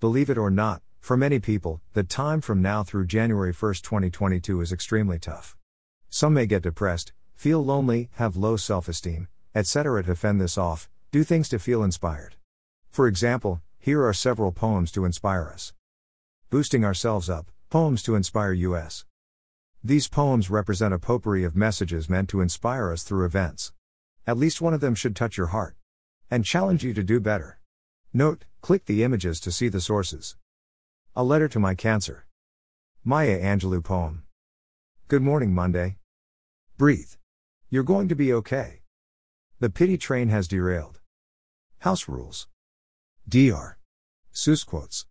Believe it or not, for many people, the time from now through January 1, 2022 is extremely tough. Some may get depressed, feel lonely, have low self esteem, etc. To fend this off, do things to feel inspired. For example, here are several poems to inspire us. Boosting Ourselves Up Poems to Inspire US. These poems represent a potpourri of messages meant to inspire us through events. At least one of them should touch your heart and challenge you to do better. Note, click the images to see the sources. A letter to my cancer. Maya Angelou poem. Good morning, Monday. Breathe. You're going to be okay. The pity train has derailed. House rules. Dr. Seuss quotes.